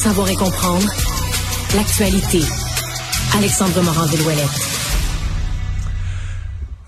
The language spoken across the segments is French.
Savoir et comprendre l'actualité. Alexandre Morand-Villouellette.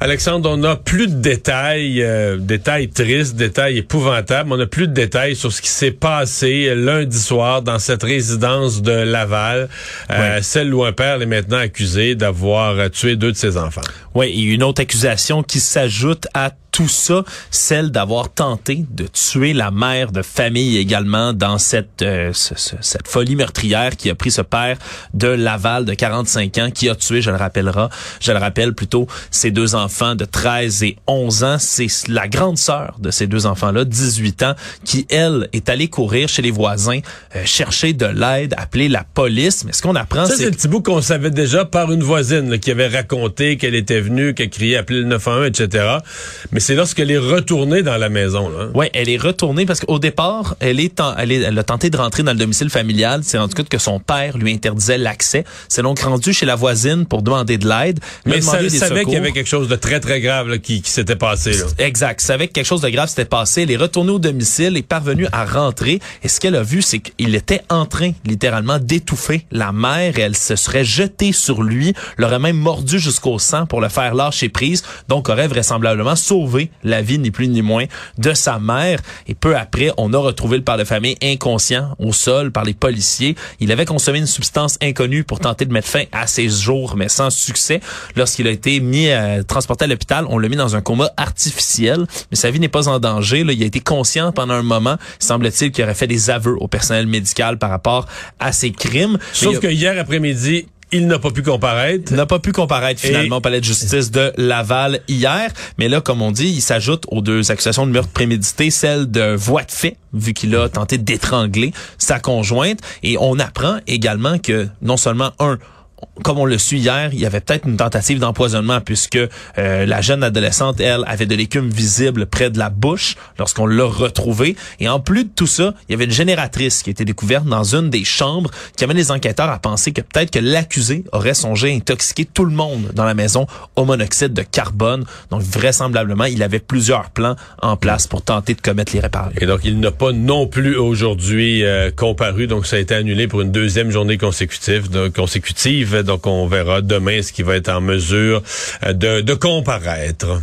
Alexandre, on n'a plus de détails, euh, détails tristes, détails épouvantables. On n'a plus de détails sur ce qui s'est passé lundi soir dans cette résidence de Laval, euh, celle où un père est maintenant accusé d'avoir tué deux de ses enfants. Oui, et une autre accusation qui s'ajoute à tout ça, celle d'avoir tenté de tuer la mère de famille également dans cette euh, ce- ce- cette folie meurtrière qui a pris ce père de Laval de 45 ans qui a tué, je le rappellera, je le rappelle plutôt, ses deux enfants de 13 et 11 ans, c'est la grande sœur de ces deux enfants-là, 18 ans, qui elle est allée courir chez les voisins euh, chercher de l'aide, appeler la police, mais ce qu'on apprend Ça, c'est c'est le petit bout qu'on savait déjà par une voisine là, qui avait raconté qu'elle était venue, qu'elle criait, appelé le 911, etc. Mais c'est lorsqu'elle est retournée dans la maison. Là. Ouais, elle est retournée parce qu'au départ, elle est, en- elle est- elle a tenté de rentrer dans le domicile familial. C'est rendu compte que son père lui interdisait l'accès. C'est donc rendu chez la voisine pour demander de l'aide. Mais elle savait qu'il y avait quelque chose de très, très grave là, qui, qui s'était passé. Là. Exact. Savait que quelque chose de grave s'était passé. Elle est retournée au domicile, est parvenue à rentrer. Et ce qu'elle a vu, c'est qu'il était en train, littéralement, d'étouffer la mère. Et elle se serait jetée sur lui, l'aurait même mordu jusqu'au sang pour le faire lâcher prise. Donc, aurait vraisemblablement sauvé la vie, ni plus ni moins, de sa mère. Et peu après, on a retrouvé le père de famille inconscient au sol par les policiers. Il avait consommé une substance inconnue pour tenter de mettre fin à ses jours, mais sans succès. Lorsqu'il a été mis, euh, transporté à l'hôpital, on l'a mis dans un coma artificiel, mais sa vie n'est pas en danger. Là. Il a été conscient pendant un moment, semble-t-il, qu'il aurait fait des aveux au personnel médical par rapport à ses crimes. Sauf Mais que hier après-midi, il n'a pas pu comparaître. il n'a pas pu comparaître finalement Et- au palais de justice de Laval hier. Mais là, comme on dit, il s'ajoute aux deux accusations de meurtre prémédité, celle de voie de fait, vu qu'il a tenté d'étrangler sa conjointe. Et on apprend également que non seulement un, comme on le suit hier, il y avait peut-être une tentative d'empoisonnement puisque euh, la jeune adolescente, elle, avait de l'écume visible près de la bouche lorsqu'on l'a retrouvée. Et en plus de tout ça, il y avait une génératrice qui a été découverte dans une des chambres qui amène les enquêteurs à penser que peut-être que l'accusé aurait songé à intoxiquer tout le monde dans la maison au monoxyde de carbone. Donc vraisemblablement, il avait plusieurs plans en place pour tenter de commettre les réparations. Et donc, il n'a pas non plus aujourd'hui euh, comparu. Donc, ça a été annulé pour une deuxième journée consécutive. Consécutive. Donc, on verra demain ce qui va être en mesure euh, de, de comparaître.